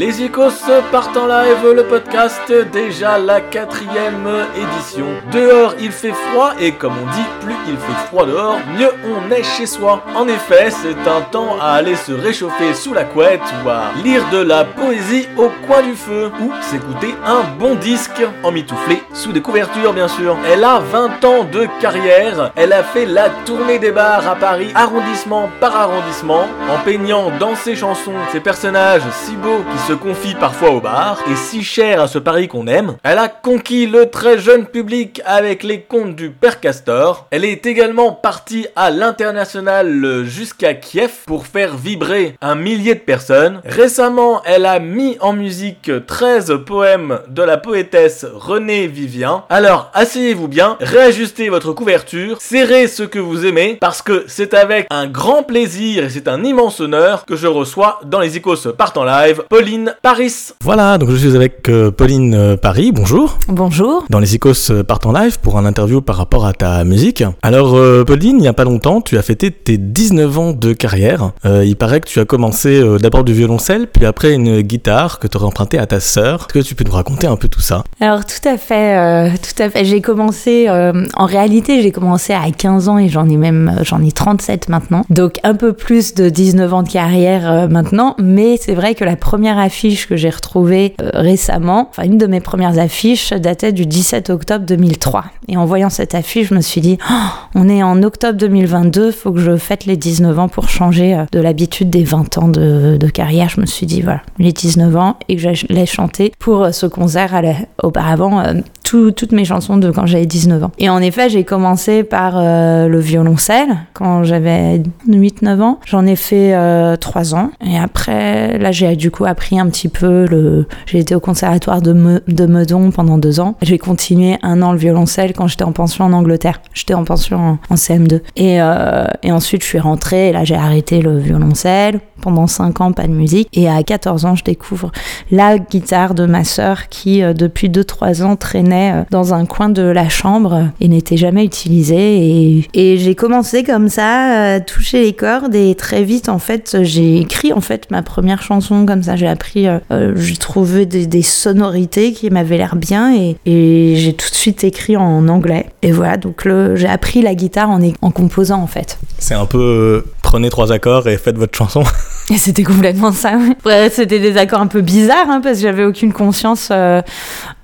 Les Icos partent en live, le podcast, déjà la quatrième édition. Dehors il fait froid et comme on dit, plus il fait froid dehors, mieux on est chez soi. En effet, c'est un temps à aller se réchauffer sous la couette ou à lire de la poésie au coin du feu ou s'écouter un bon disque en mitouflé sous des couvertures bien sûr. Elle a 20 ans de carrière, elle a fait la tournée des bars à Paris, arrondissement par arrondissement, en peignant dans ses chansons ces personnages si beaux qui se se confie parfois au bar, et si chère à ce Paris qu'on aime. Elle a conquis le très jeune public avec les contes du Père Castor. Elle est également partie à l'international jusqu'à Kiev pour faire vibrer un millier de personnes. Récemment, elle a mis en musique 13 poèmes de la poétesse Renée Vivien. Alors, asseyez-vous bien, réajustez votre couverture, serrez ce que vous aimez, parce que c'est avec un grand plaisir et c'est un immense honneur que je reçois dans les Icos partant live Pauline Paris. Voilà, donc je suis avec euh, Pauline euh, Paris, bonjour. Bonjour. Dans les Icos euh, partent en live pour un interview par rapport à ta musique. Alors Pauline, il n'y a pas longtemps, tu as fêté tes 19 ans de carrière. il paraît que tu as commencé d'abord du violoncelle, puis après une guitare que tu aurais empruntée à ta sœur. Est-ce que tu peux nous raconter un peu tout ça? Alors tout à fait, tout à fait. J'ai commencé, en réalité j'ai commencé à 15 ans et j'en ai même, j'en ai 37 maintenant. Donc un peu plus de 19 ans de carrière maintenant, mais c'est vrai que la première affiche que j'ai retrouvée euh, récemment, enfin une de mes premières affiches datait du 17 octobre 2003. Et en voyant cette affiche, je me suis dit, oh, on est en octobre 2022, faut que je fête les 19 ans pour changer euh, de l'habitude des 20 ans de, carrière. Je me suis dit, voilà, les 19 ans et que j'allais chanter pour euh, ce concert auparavant toutes mes chansons de quand j'avais 19 ans. Et en effet, j'ai commencé par le violoncelle quand j'avais 8-9 ans. J'en ai fait 3 ans. Et après, là, j'ai du coup appris un petit peu le. J'ai été au conservatoire de, de Meudon pendant deux ans. J'ai continué un an le violoncelle quand j'étais en pension en Angleterre. J'étais en pension en, CM2. Et, euh, et ensuite, je suis rentrée et là, j'ai arrêté le violoncelle pendant 5 ans, pas de musique. Et à 14 ans, je découvre la guitare de ma sœur qui, euh, depuis 2-3 ans, traînait euh, dans un coin de la chambre et n'était jamais utilisée. Et, et j'ai commencé comme ça, à toucher les cordes et très vite, en fait, j'ai écrit en fait ma première chanson comme ça. J'ai appris, euh, j'ai trouvé des, des, sonorités qui m'avaient l'air bien et, et j'ai tout de suite écrit en anglais. Et voilà, donc j'ai appris la guitare en, en composant en fait. C'est un peu prenez trois accords et faites votre chanson. Et c'était complètement ça. Ouais, c'était des accords un peu bizarres hein, parce que j'avais aucune conscience. Euh,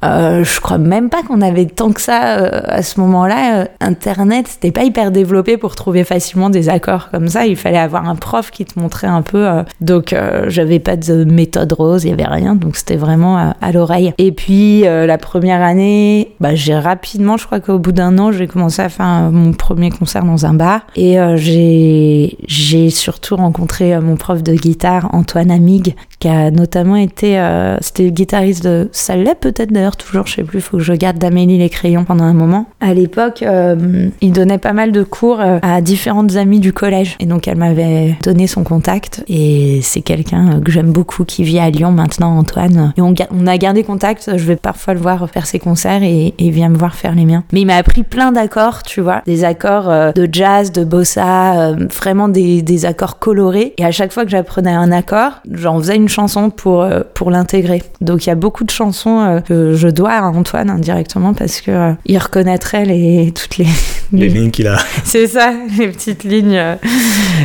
euh, je crois même pas qu'on avait tant que ça euh, à ce moment-là. Euh, Internet, c'était pas hyper développé pour trouver facilement des accords comme ça. Il fallait avoir un prof qui te montrait un peu. donc j'avais pas de méthode rose, il y avait rien. Donc c'était vraiment à l'oreille. Et puis la première année, bah, j'ai rapidement, je crois qu'au bout d'un an, j'ai commencé à faire mon premier concert dans un bar. Et j'ai surtout rencontré mon prof de guitare, Antoine Amig, a notamment été, c'était le guitariste de, ça l'est peut-être d'ailleurs toujours, je sais plus, faut que je garde d'Amélie les crayons pendant un moment. À l'époque, euh, il donnait pas mal de cours euh, à différentes amies du collège. Et donc, elle m'avait donné son contact. Et c'est quelqu'un que j'aime beaucoup qui vit à Lyon maintenant, Antoine. Et on, a gardé contact. Je vais parfois le voir faire ses concerts et, il vient me voir faire les miens. Mais il m'a appris plein d'accords, tu vois. Des accords euh, de jazz, de bossa, vraiment des, accords colorés. Et à chaque fois que j'apprenais un accord, j'en faisais une pour, pour l'intégrer. Donc, il y a beaucoup de chansons que je dois à Antoine indirectement parce que euh, il reconnaîtrait les toutes les les lignes qu'il a. C'est ça, les petites lignes, euh,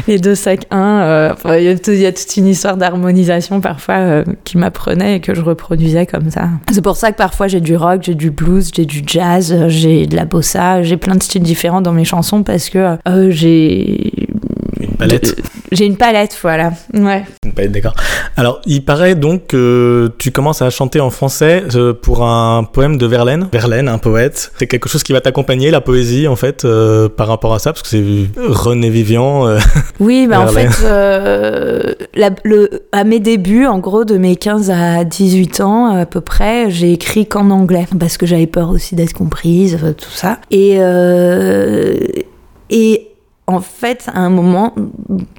les 2 5 1 il, y a toute une histoire d'harmonisation parfois euh, qui m'apprenait et que je reproduisais comme ça. C'est pour ça que parfois j'ai du rock, j'ai du blues, j'ai du jazz, j'ai de la bossa, j'ai plein de styles différents dans mes chansons parce que j'ai une palette. J'ai une palette, voilà. Ouais. Une palette, d'accord. Alors, il paraît donc que tu commences à chanter en français euh, pour un poème de Verlaine. Verlaine, un poète. C'est quelque chose qui va t'accompagner, la poésie, en fait, euh, par rapport à ça, parce que c'est René Vivian. Euh, oui, bah en fait, le, à mes débuts, en gros, de mes 15 à 18 ans, à peu près, j'ai écrit qu'en anglais, parce que j'avais peur aussi d'être comprise, tout ça. Et. et en fait, à un moment,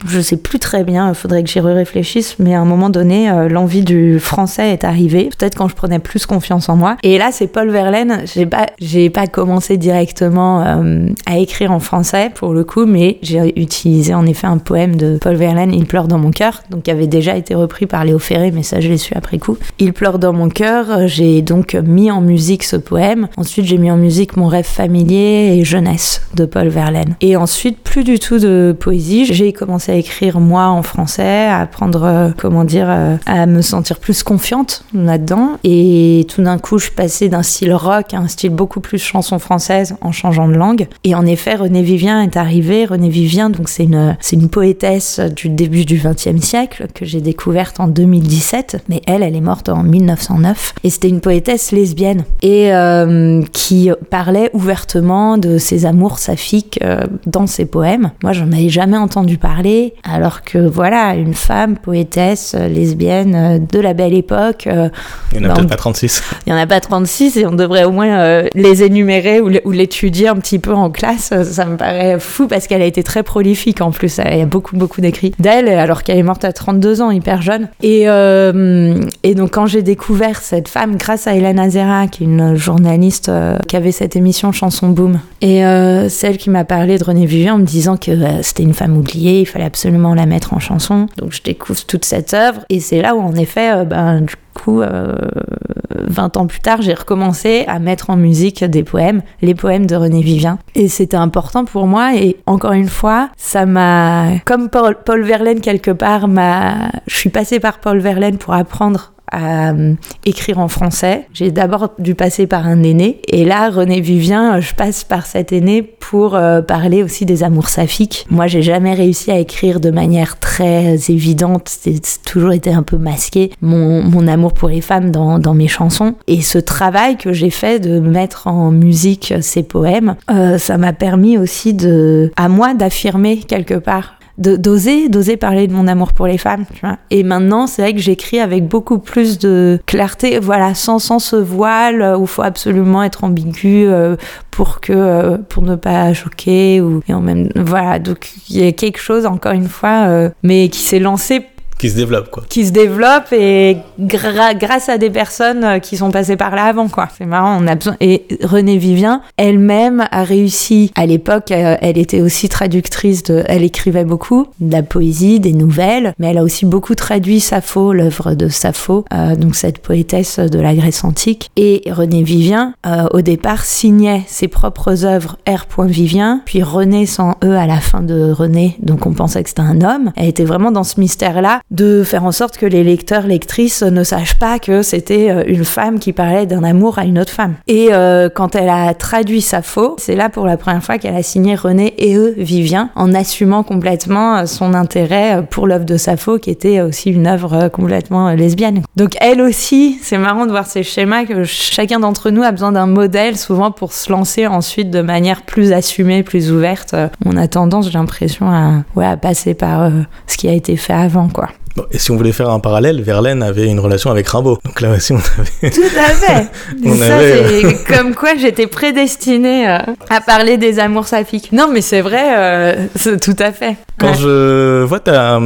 je sais plus très bien, il faudrait que j'y réfléchisse, mais à un moment donné, euh, l'envie du français est arrivée. Peut-être quand je prenais plus confiance en moi. Et là, c'est Paul Verlaine. J'ai pas, j'ai pas commencé directement euh, à écrire en français pour le coup, mais j'ai utilisé en effet un poème de Paul Verlaine, Il pleure dans mon cœur, donc qui avait déjà été repris par Léo Ferré, mais ça je l'ai su après coup. Il pleure dans mon cœur. J'ai donc mis en musique ce poème. Ensuite, j'ai mis en musique Mon rêve familier et Jeunesse de Paul Verlaine. Et ensuite, plus du tout de poésie. J'ai commencé à écrire moi en français, à apprendre, euh, comment dire, euh, à me sentir plus confiante là-dedans. Et tout d'un coup, je passais d'un style rock à un style beaucoup plus chanson française en changeant de langue. Et en effet, René Vivien est arrivé. René Vivien, donc c'est une, c'est une poétesse du début du XXe siècle que j'ai découverte en 2017. Mais elle, elle est morte en 1909. Et c'était une poétesse lesbienne et euh, qui parlait ouvertement de ses amours saphiques dans ses poèmes. Moi, j'en avais jamais entendu parler, alors que voilà, une femme poétesse euh, lesbienne euh, de la belle époque. Euh, il n'y en a peut-être pas 36. Il n'y en a pas 36 et on devrait au moins les énumérer ou l'étudier un petit peu en classe. Ça me paraît fou parce qu'elle a été très prolifique en plus. Il y a beaucoup, beaucoup d'écrits d'elle, alors qu'elle est morte à 32 ans, hyper jeune. Et, et donc, quand j'ai découvert cette femme grâce à Hélène Azera, qui est une journaliste qui avait cette émission Chanson Boom, et celle qui m'a parlé de René Vivien en me disant que euh, c'était une femme oubliée, il fallait absolument la mettre en chanson. Donc je découvre toute cette œuvre et c'est là où en effet, euh, ben, du coup, 20 euh, ans plus tard, j'ai recommencé à mettre en musique des poèmes, les poèmes de René Vivien. Et c'était important pour moi et encore une fois, ça m'a, comme Paul, Paul Verlaine quelque part, m'a, je suis passée par Paul Verlaine pour apprendre à euh, écrire en français. J'ai d'abord dû passer par un aîné. Et là, René Vivien, je passe par cet aîné pour euh, parler aussi des amours saphiques. Moi, j'ai jamais réussi à écrire de manière très évidente. C'est toujours été un peu masqué mon, mon amour pour les femmes dans, dans, mes chansons. Et ce travail que j'ai fait de mettre en musique ces poèmes, euh, ça m'a permis aussi de, à moi d'affirmer quelque part d'oser, d'oser parler de mon amour pour les femmes. Et maintenant, c'est vrai que j'écris avec beaucoup plus de clarté, voilà, sans, sans ce voile où faut absolument être ambigu euh, pour que euh, pour ne pas choquer ou en même voilà. Donc il y a quelque chose encore une fois, euh, mais qui s'est lancé qui se développe quoi. Qui se développe et grâce à des personnes euh, qui sont passées par là avant quoi. C'est marrant, on a besoin et Renée Vivien elle-même a réussi à l'époque euh, elle était aussi traductrice de elle écrivait beaucoup de la poésie, des nouvelles, mais elle a aussi beaucoup traduit Sappho, l'œuvre de Sappho, euh, donc cette poétesse de la Grèce antique et Renée Vivien au départ signait ses propres œuvres R. Vivien, puis René sans E à la fin de René, donc on pensait que c'était un homme. Elle était vraiment dans ce mystère là de faire en sorte que les lecteurs, lectrices ne sachent pas que c'était euh, une femme qui parlait d'un amour à une autre femme. Et euh, quand elle a traduit Sappho, c'est là pour la première fois qu'elle a signé René et eux Vivien, en assumant complètement euh, son intérêt pour l'œuvre de Sappho, qui était aussi une œuvre complètement lesbienne. Donc elle aussi, c'est marrant de voir ces schémas que chacun d'entre nous a besoin d'un modèle souvent pour se lancer ensuite de manière plus assumée, plus ouverte. On a tendance, j'ai l'impression, à, ouais, à passer par ce qui a été fait avant, quoi et si on voulait faire un parallèle, Verlaine avait une relation avec Rimbaud. Donc là aussi, on avait. Tout à fait. on ça, avait... c'est comme quoi j'étais prédestinée euh, à parler des amours saphiques. Non, mais c'est vrai, euh, tout à fait. Quand je vois ta,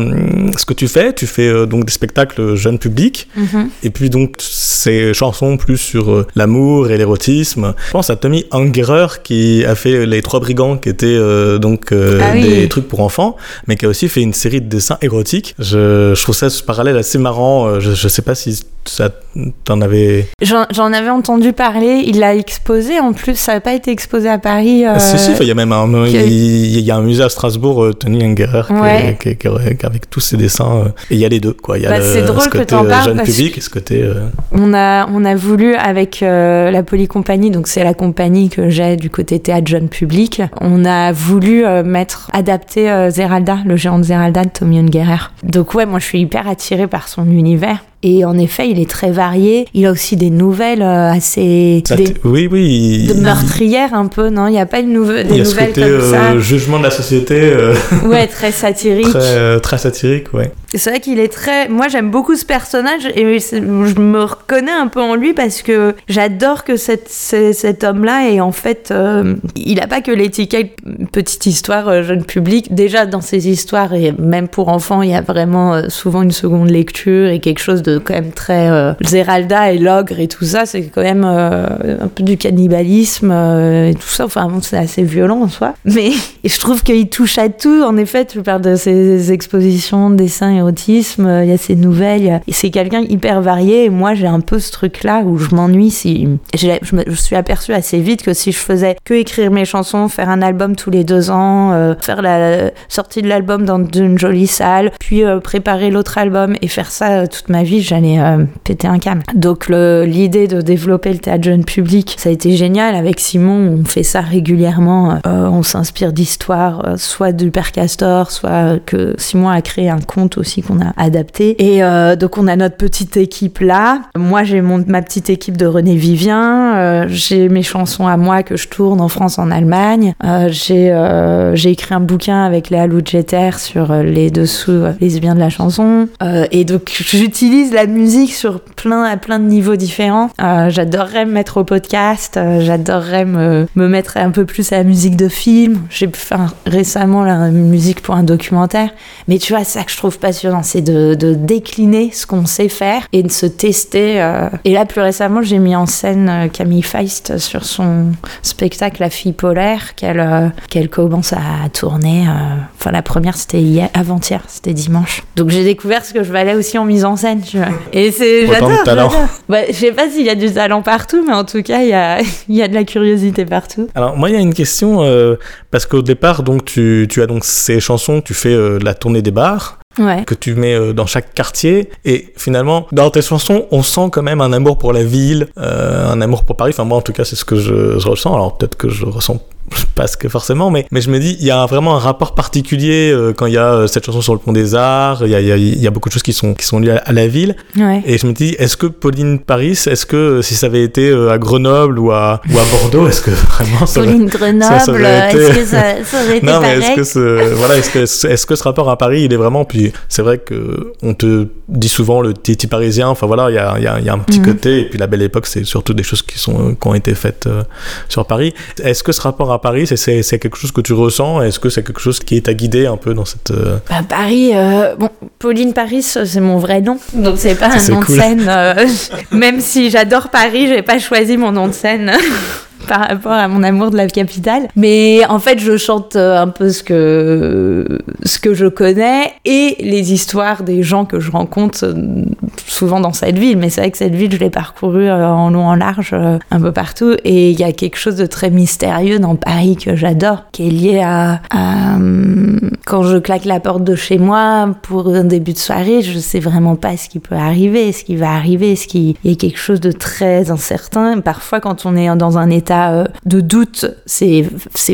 ce que tu fais, tu fais euh, donc des spectacles jeunes publics, mhm. et puis donc ces chansons plus sur l'amour et l'érotisme. Je pense à Tommy Angerer qui a fait Les Trois Brigands, qui étaient donc ah des trucs pour enfants, mais qui a aussi fait une série de dessins érotiques. Je je trouve ça ce parallèle assez marrant. Euh, je, sais pas si ça t'en avais. J'en avais entendu parler. Il l'a exposé en plus. Ça n'a pas été exposé à Paris. Euh... Si, si, il y a même un, il, y a un musée à Strasbourg, euh, Tony Ungerer, avec tous ses dessins. Euh, et il y a les deux, quoi. Il y a bah, le, drôle ce côté jeune public et ce côté. On, a, on a voulu, avec la Polycompagnie, donc c'est la compagnie que j'ai du côté théâtre jeune public, on a voulu mettre, adapter Zeralda, le géant de Zeralda de Tommy Ungerer. Donc, ouais, moi je suis hyper attirée par son univers. Et en effet, il est très varié. Il a aussi des nouvelles euh, assez. oui, oui. De meurtrières un peu, non? Il n'y a pas une nouvelle, des nouvelles comme ça? Euh, jugement de la société. Euh, ouais, très satirique. très, très, satirique, ouais. C'est vrai qu'il est très. Moi, j'aime beaucoup ce personnage et je me reconnais un peu en lui parce que j'adore que cette, cet homme-là et en fait, euh, il a pas que l'étiquette petite histoire euh, jeune public. Déjà, dans ses histoires et même pour enfants, il y a vraiment euh, souvent une seconde lecture et quelque chose de quand même très Zeralda et l'ogre et tout ça. C'est quand même un peu du cannibalisme et tout ça. Enfin, c'est assez violent en soi. Mais je trouve qu'il touche à tout. En effet, tu parles de ses expositions, dessins et autisme. Il y a ses nouvelles. C'est quelqu'un hyper varié. Et moi, j'ai un peu ce truc-là où je m'ennuie si. Je, me, suis aperçue assez vite que si je faisais que écrire mes chansons, faire un album tous les deux ans, euh, faire la sortie de l'album dans une jolie salle, puis euh, préparer l'autre album et faire ça euh, toute ma vie, j'allais péter un câble. Donc l'idée de développer le théâtre jeune public, ça a été génial. Avec Simon, on fait ça régulièrement. on s'inspire d'histoires, soit du Père Castor, soit que Simon a créé un conte aussi qu'on a adapté. Et donc on a notre petite équipe là. Moi j'ai ma petite équipe de René Vivien. j'ai mes chansons à moi que je tourne en France, en Allemagne. Euh, euh, j'ai écrit un bouquin avec Léa Loudjeter sur euh, les dessous lesbiens de la chanson. et donc j'utilise la musique sur plein à plein de niveaux différents. j'adorerais me mettre au podcast. j'adorerais me, me mettre un peu plus à la musique de film. J'ai fait récemment la musique pour un documentaire. Mais tu vois, ça que je trouve passionnant, c'est de, de, décliner ce qu'on sait faire et de se tester. Et là, plus récemment, j'ai mis en scène Camille Feist sur son spectacle La fille polaire qu'elle euh, qu'elle commence à tourner. Euh, enfin, la première, c'était hier, avant-hier, c'était dimanche. Donc j'ai découvert ce que je valais aussi en mise en scène. Tu vois. Et c'est j'adore. Bah, je sais pas s'il y a du talent partout, mais en tout cas, il y a, y a de la curiosité partout. Alors moi, il y a une question euh, parce qu'au départ, donc tu, tu, as donc ces chansons, tu fais la tournée des bars que tu mets euh, dans chaque quartier. Et finalement, dans tes chansons, on sent quand même un amour pour la ville, euh, un amour pour Paris. Enfin, moi, en tout cas, c'est ce que je, je ressens. Alors, peut-être que je ressens pas ce que forcément, mais, mais je me dis, il y a vraiment un rapport particulier euh, quand il y a euh, cette chanson sur le pont des Arts, il y a, y, a, y a, beaucoup de choses qui sont, qui sont liées à, la ville. Ouais. Et je me dis, est-ce que Pauline Paris, est-ce que euh, si ça avait été à Grenoble ou à, ou à Bordeaux, est-ce que vraiment ça Pauline Grenoble, est-ce que ça, ça, aurait été non, mais est-ce que ce, voilà, est-ce que, est-ce que ce rapport à Paris, il est vraiment, puis c'est vrai que on te dit souvent le titi parisien, enfin voilà, il y a, y, a, y a, un petit mhm. côté, et puis la belle époque, c'est surtout des choses qui, sont, qui ont été faites sur Paris. Est-ce que ce rapport à Paris, c'est c'est quelque chose que tu ressens Est-ce que c'est quelque chose qui t'a guidé un peu dans cette... Euh, bah, Paris, euh, bon, Pauline Paris, c'est mon vrai nom, donc c'est pas un nom de scène. Euh, même si j'adore Paris, j'ai pas choisi mon nom de scène. par rapport à mon amour de la capitale. Mais en fait, je chante euh, un peu ce que, ce que je connais et les histoires des gens que je rencontre euh, souvent dans cette ville. Mais c'est vrai que cette ville, je l'ai parcourue euh, en long, en large, un peu partout. Et il y a quelque chose de très mystérieux dans Paris que j'adore, qui est lié à, quand je claque la porte de chez moi pour un début de soirée, je sais vraiment pas ce qui peut arriver, ce qui va arriver, ce qui il y a quelque chose de très incertain. Parfois, quand on est dans un état euh, de doute, c'est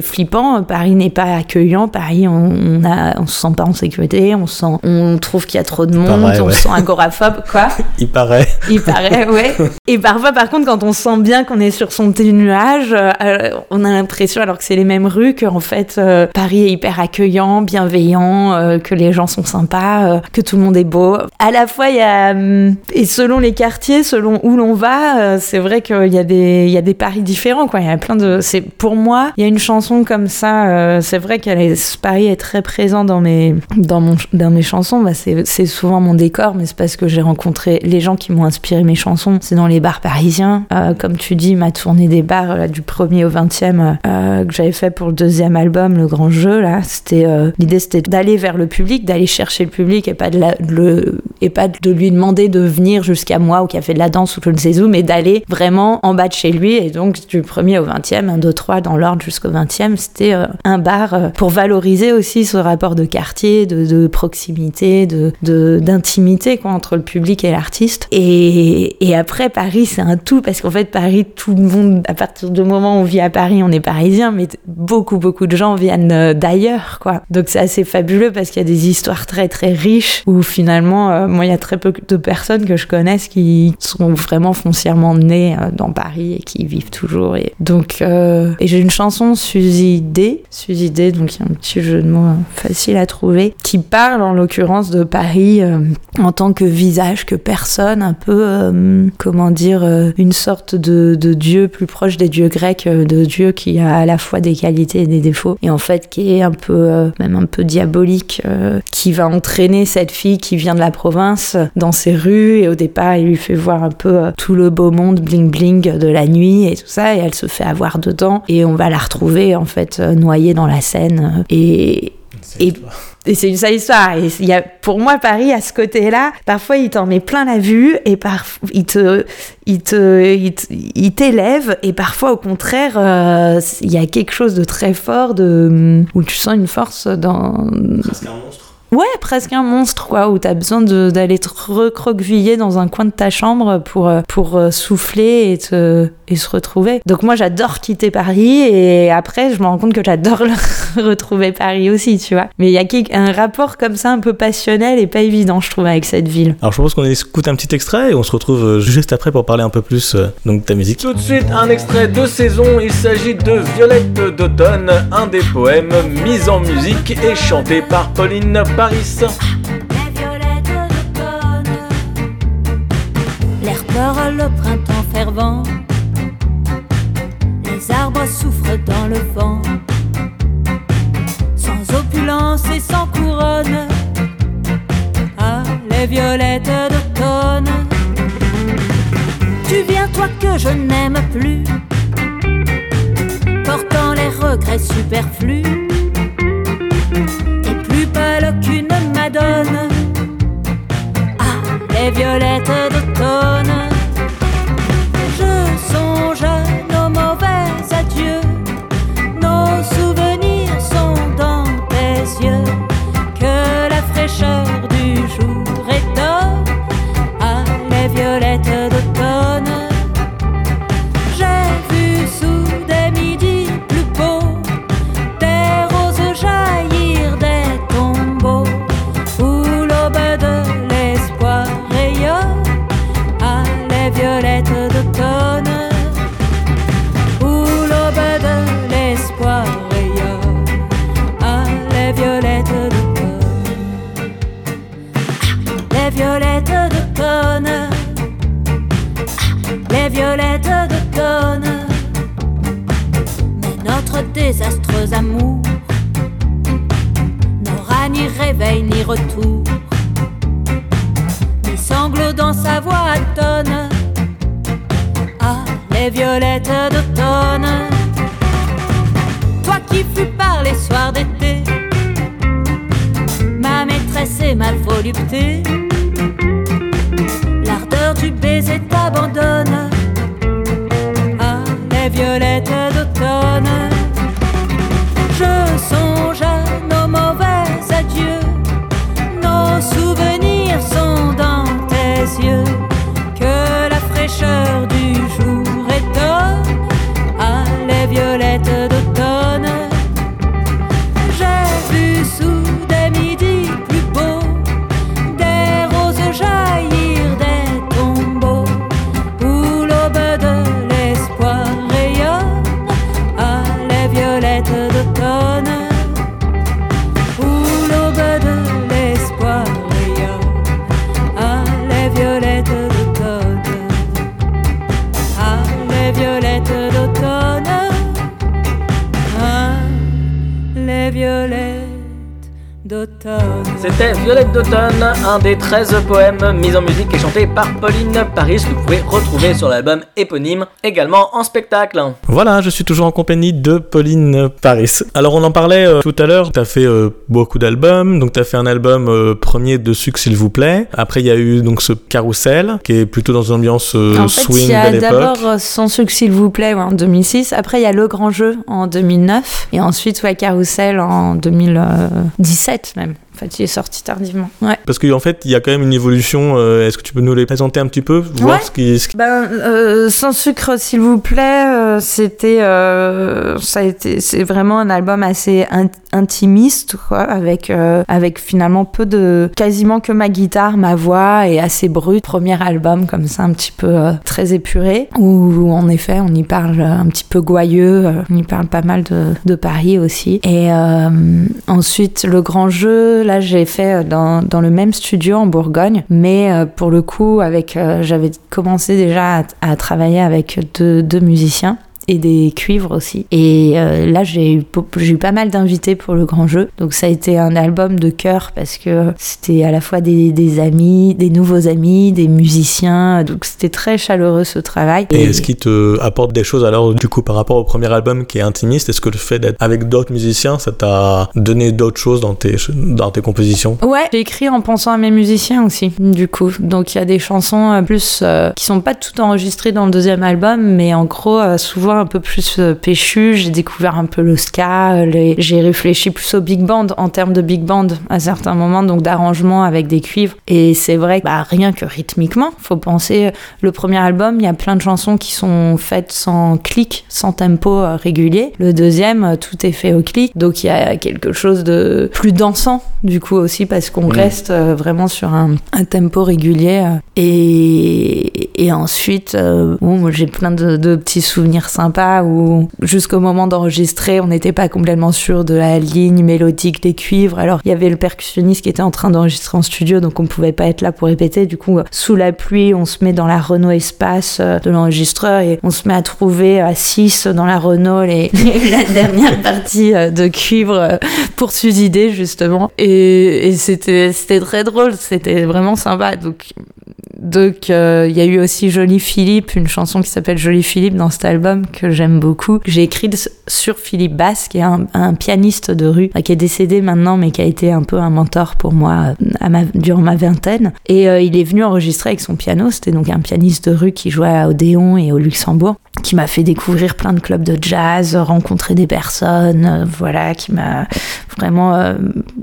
flippant. Paris n'est pas accueillant. Paris, on, a, on se sent pas en sécurité. On sent, on trouve qu'il y a trop de monde. on se sent agoraphobe, quoi. Il paraît. Il paraît, ouais. Et parfois, par contre, quand on sent bien qu'on est sur son petit nuage, euh, on a l'impression, alors que c'est les mêmes rues, qu'en fait, euh, Paris est hyper accueillant, bienveillant, que les gens sont sympas, que tout le monde est beau. À la fois, il y a, hum, et selon les quartiers, selon où l'on va, c'est vrai qu'il y a des, il y a des paris différents. Il y a plein de. C'est pour moi, il y a une chanson comme ça. Euh, c'est vrai qu'elle est Paris est très présent dans mes dans mon dans mes chansons. Bah, c'est souvent mon décor, mais c'est parce que j'ai rencontré les gens qui m'ont inspiré mes chansons. C'est dans les bars parisiens, euh, comme tu dis, ma tournée des bars là, du premier au 20e euh, que j'avais fait pour le deuxième album, le grand jeu là. C'était l'idée, c'était d'aller vers le public, d'aller chercher le public et pas de, le et pas de lui demander de venir jusqu'à moi ou qui a fait de la danse ou je ne sais où, mais d'aller vraiment en bas de chez lui et donc du premier au 20e, 1, 2, 3 dans l'ordre jusqu'au 20e, c'était euh, un bar euh, pour valoriser aussi ce rapport de quartier, de, proximité, de d'intimité quoi entre le public et l'artiste. Et, et, après, Paris, c'est un tout, parce qu'en fait, Paris, tout le monde, à partir du moment où on vit à Paris, on est parisien, mais beaucoup, beaucoup de gens viennent euh, d'ailleurs, quoi. Donc c'est assez fabuleux parce qu'il y a des histoires très, très riches où finalement, moi, il y a très peu de personnes que je connaisse qui sont vraiment foncièrement nées dans Paris et qui vivent toujours. Et donc, et j'ai une chanson Suzy D, Suzy D, donc il y a un petit jeu de mots facile à trouver, qui parle en l'occurrence de Paris en tant que visage, que personne, un peu, comment dire, une sorte de, de dieu plus proche des dieux grecs, de dieu qui a à la fois des qualités et des défauts, et en fait qui est un peu, euh, même un peu diabolique, euh, qui va entraîner cette fille qui vient de la province dans ses rues, et au départ il lui fait voir un peu euh, tout le beau monde bling bling de la nuit et tout ça, et elle se fait avoir dedans, et on va la retrouver en fait noyée dans la Seine, et... et et c'est une sale histoire. Et il y a, pour moi, Paris, à ce côté-là, parfois, il t'en met plein la vue et parfois, il te, il te, il t'élève et parfois, au contraire, euh, il y a quelque chose de très fort de, où tu sens une force dans. Presque un monstre. Ouais, presque un monstre, quoi, où t'as besoin d'aller te recroqueviller dans un coin de ta chambre pour, euh, pour euh, souffler et, te, et se retrouver. Donc moi, j'adore quitter Paris et après, je me rends compte que j'adore retrouver Paris aussi, tu vois. Mais il y a un rapport comme ça un peu passionnel et pas évident, je trouve, avec cette ville. Alors je propose qu'on écoute un petit extrait et on se retrouve euh, juste après pour parler un peu plus donc, de ta musique. Tout de suite, un extrait de saison. Il s'agit de Violette d'automne, un des poèmes mis en musique et chanté par Pauline violettes d'automne, l'air pleure le printemps fervent, les arbres souffrent dans le vent, sans opulence et sans couronne. Ah, les violettes d'automne, tu viens toi que je n'aime plus, portant les regrets superflus Ah, les violettes d'automne. Ma Violette d'automne, un des 13 poèmes mis en musique et chanté par Pauline Paris que vous pouvez retrouver sur l'album éponyme, également en spectacle. Voilà, je suis toujours en compagnie de Pauline Paris. Alors on en parlait euh, tout à l'heure, t'as fait euh, beaucoup d'albums, donc t'as fait un album euh, premier de sucre s'il vous plaît. Après il y a eu donc ce Carousel qui est plutôt dans une ambiance euh, En fait, il swing y a belle époque. d'abord Sans sucre, s'il vous plaît, ouais, en 2006. Après, il y a Le Grand Jeu en 2009. Et ensuite, ouais, Carousel en 2017 même. Fait, il est sorti tardivement. Ouais. Parce qu'en fait, il y a quand même une évolution. euh, Est-ce que tu peux nous les présenter un petit peu Voir Ouais. ce qui. ce qui- Ben, euh, sans sucre, s'il vous plaît, euh, c'était, euh, ça a été, c'est vraiment un album assez in- intimiste, quoi, avec, euh, avec finalement peu de, quasiment que ma guitare, ma voix et assez brut. Premier album comme ça, un petit peu euh, très épuré, où en effet, on y parle un petit peu gouailleux, euh, on y parle pas mal de, de Paris aussi. Et euh, ensuite, le grand jeu, j'ai fait euh, dans, dans le même studio en Bourgogne, mais euh, pour le coup, avec, euh, j'avais commencé déjà à, à travailler avec deux, deux musiciens et des cuivres aussi. Et euh, là, j'ai eu, j'ai eu pas mal d'invités pour le grand jeu. Donc ça a été un album de cœur parce que c'était à la fois des, des amis, des nouveaux amis, des musiciens. Donc c'était très chaleureux ce travail. Et est-ce qui te apporte des choses alors du coup par rapport au premier album qui est intimiste? Est-ce que le fait d'être avec d'autres musiciens, ça t'a donné d'autres choses dans tes dans tes compositions? Ouais, j'ai écrit en pensant à mes musiciens aussi, du coup. Donc il y a des chansons euh, plus euh, qui sont pas toutes enregistrées dans le deuxième album, mais en gros euh, souvent un peu plus euh, péchues. J'ai découvert un peu le ska, les- j'ai réfléchi plus au big band en termes de big band à certains moments, donc d'arrangement avec des cuivres. Et c'est vrai, bah, rien que rythmiquement, faut penser euh, le premier album, il y a plein de chansons qui sont faites sans clic, sans tempo euh, régulier. Le deuxième, tout est fait au clic, donc il y a quelque chose de plus dansant du coup aussi parce qu'on Mhm. reste vraiment sur un, un tempo régulier. Et, et ensuite, bon, moi, j'ai plein de, de petits souvenirs sympas où jusqu'au moment d'enregistrer, on n'était pas complètement sûr de la ligne mélodique des cuivres. Alors il y avait le percussionniste qui était en train d'enregistrer en studio, donc on pouvait pas être là pour répéter. Du coup, euh, sous la pluie, on se met dans la Renault Espace euh, de l'enregistreur et on se met à trouver à 6 dans la Renault la dernière partie euh, de cuivre euh, pour justement. Et, c'était très drôle, c'était vraiment sympa. Donc euh, il y a eu aussi Jolie Philippe, une chanson qui s'appelle Jolie Philippe dans cet album que j'aime beaucoup. J'ai écrite sur Philippe Basse, qui est un, pianiste de rue, qui est décédé maintenant, mais qui a été un peu un mentor pour moi euh, durant ma vingtaine. Et euh, il est venu enregistrer avec son piano. C'était donc un pianiste de rue qui jouait à Odéon et au Luxembourg, qui m'a fait découvrir plein de clubs de jazz, rencontrer des personnes, euh, voilà, qui m'a vraiment euh,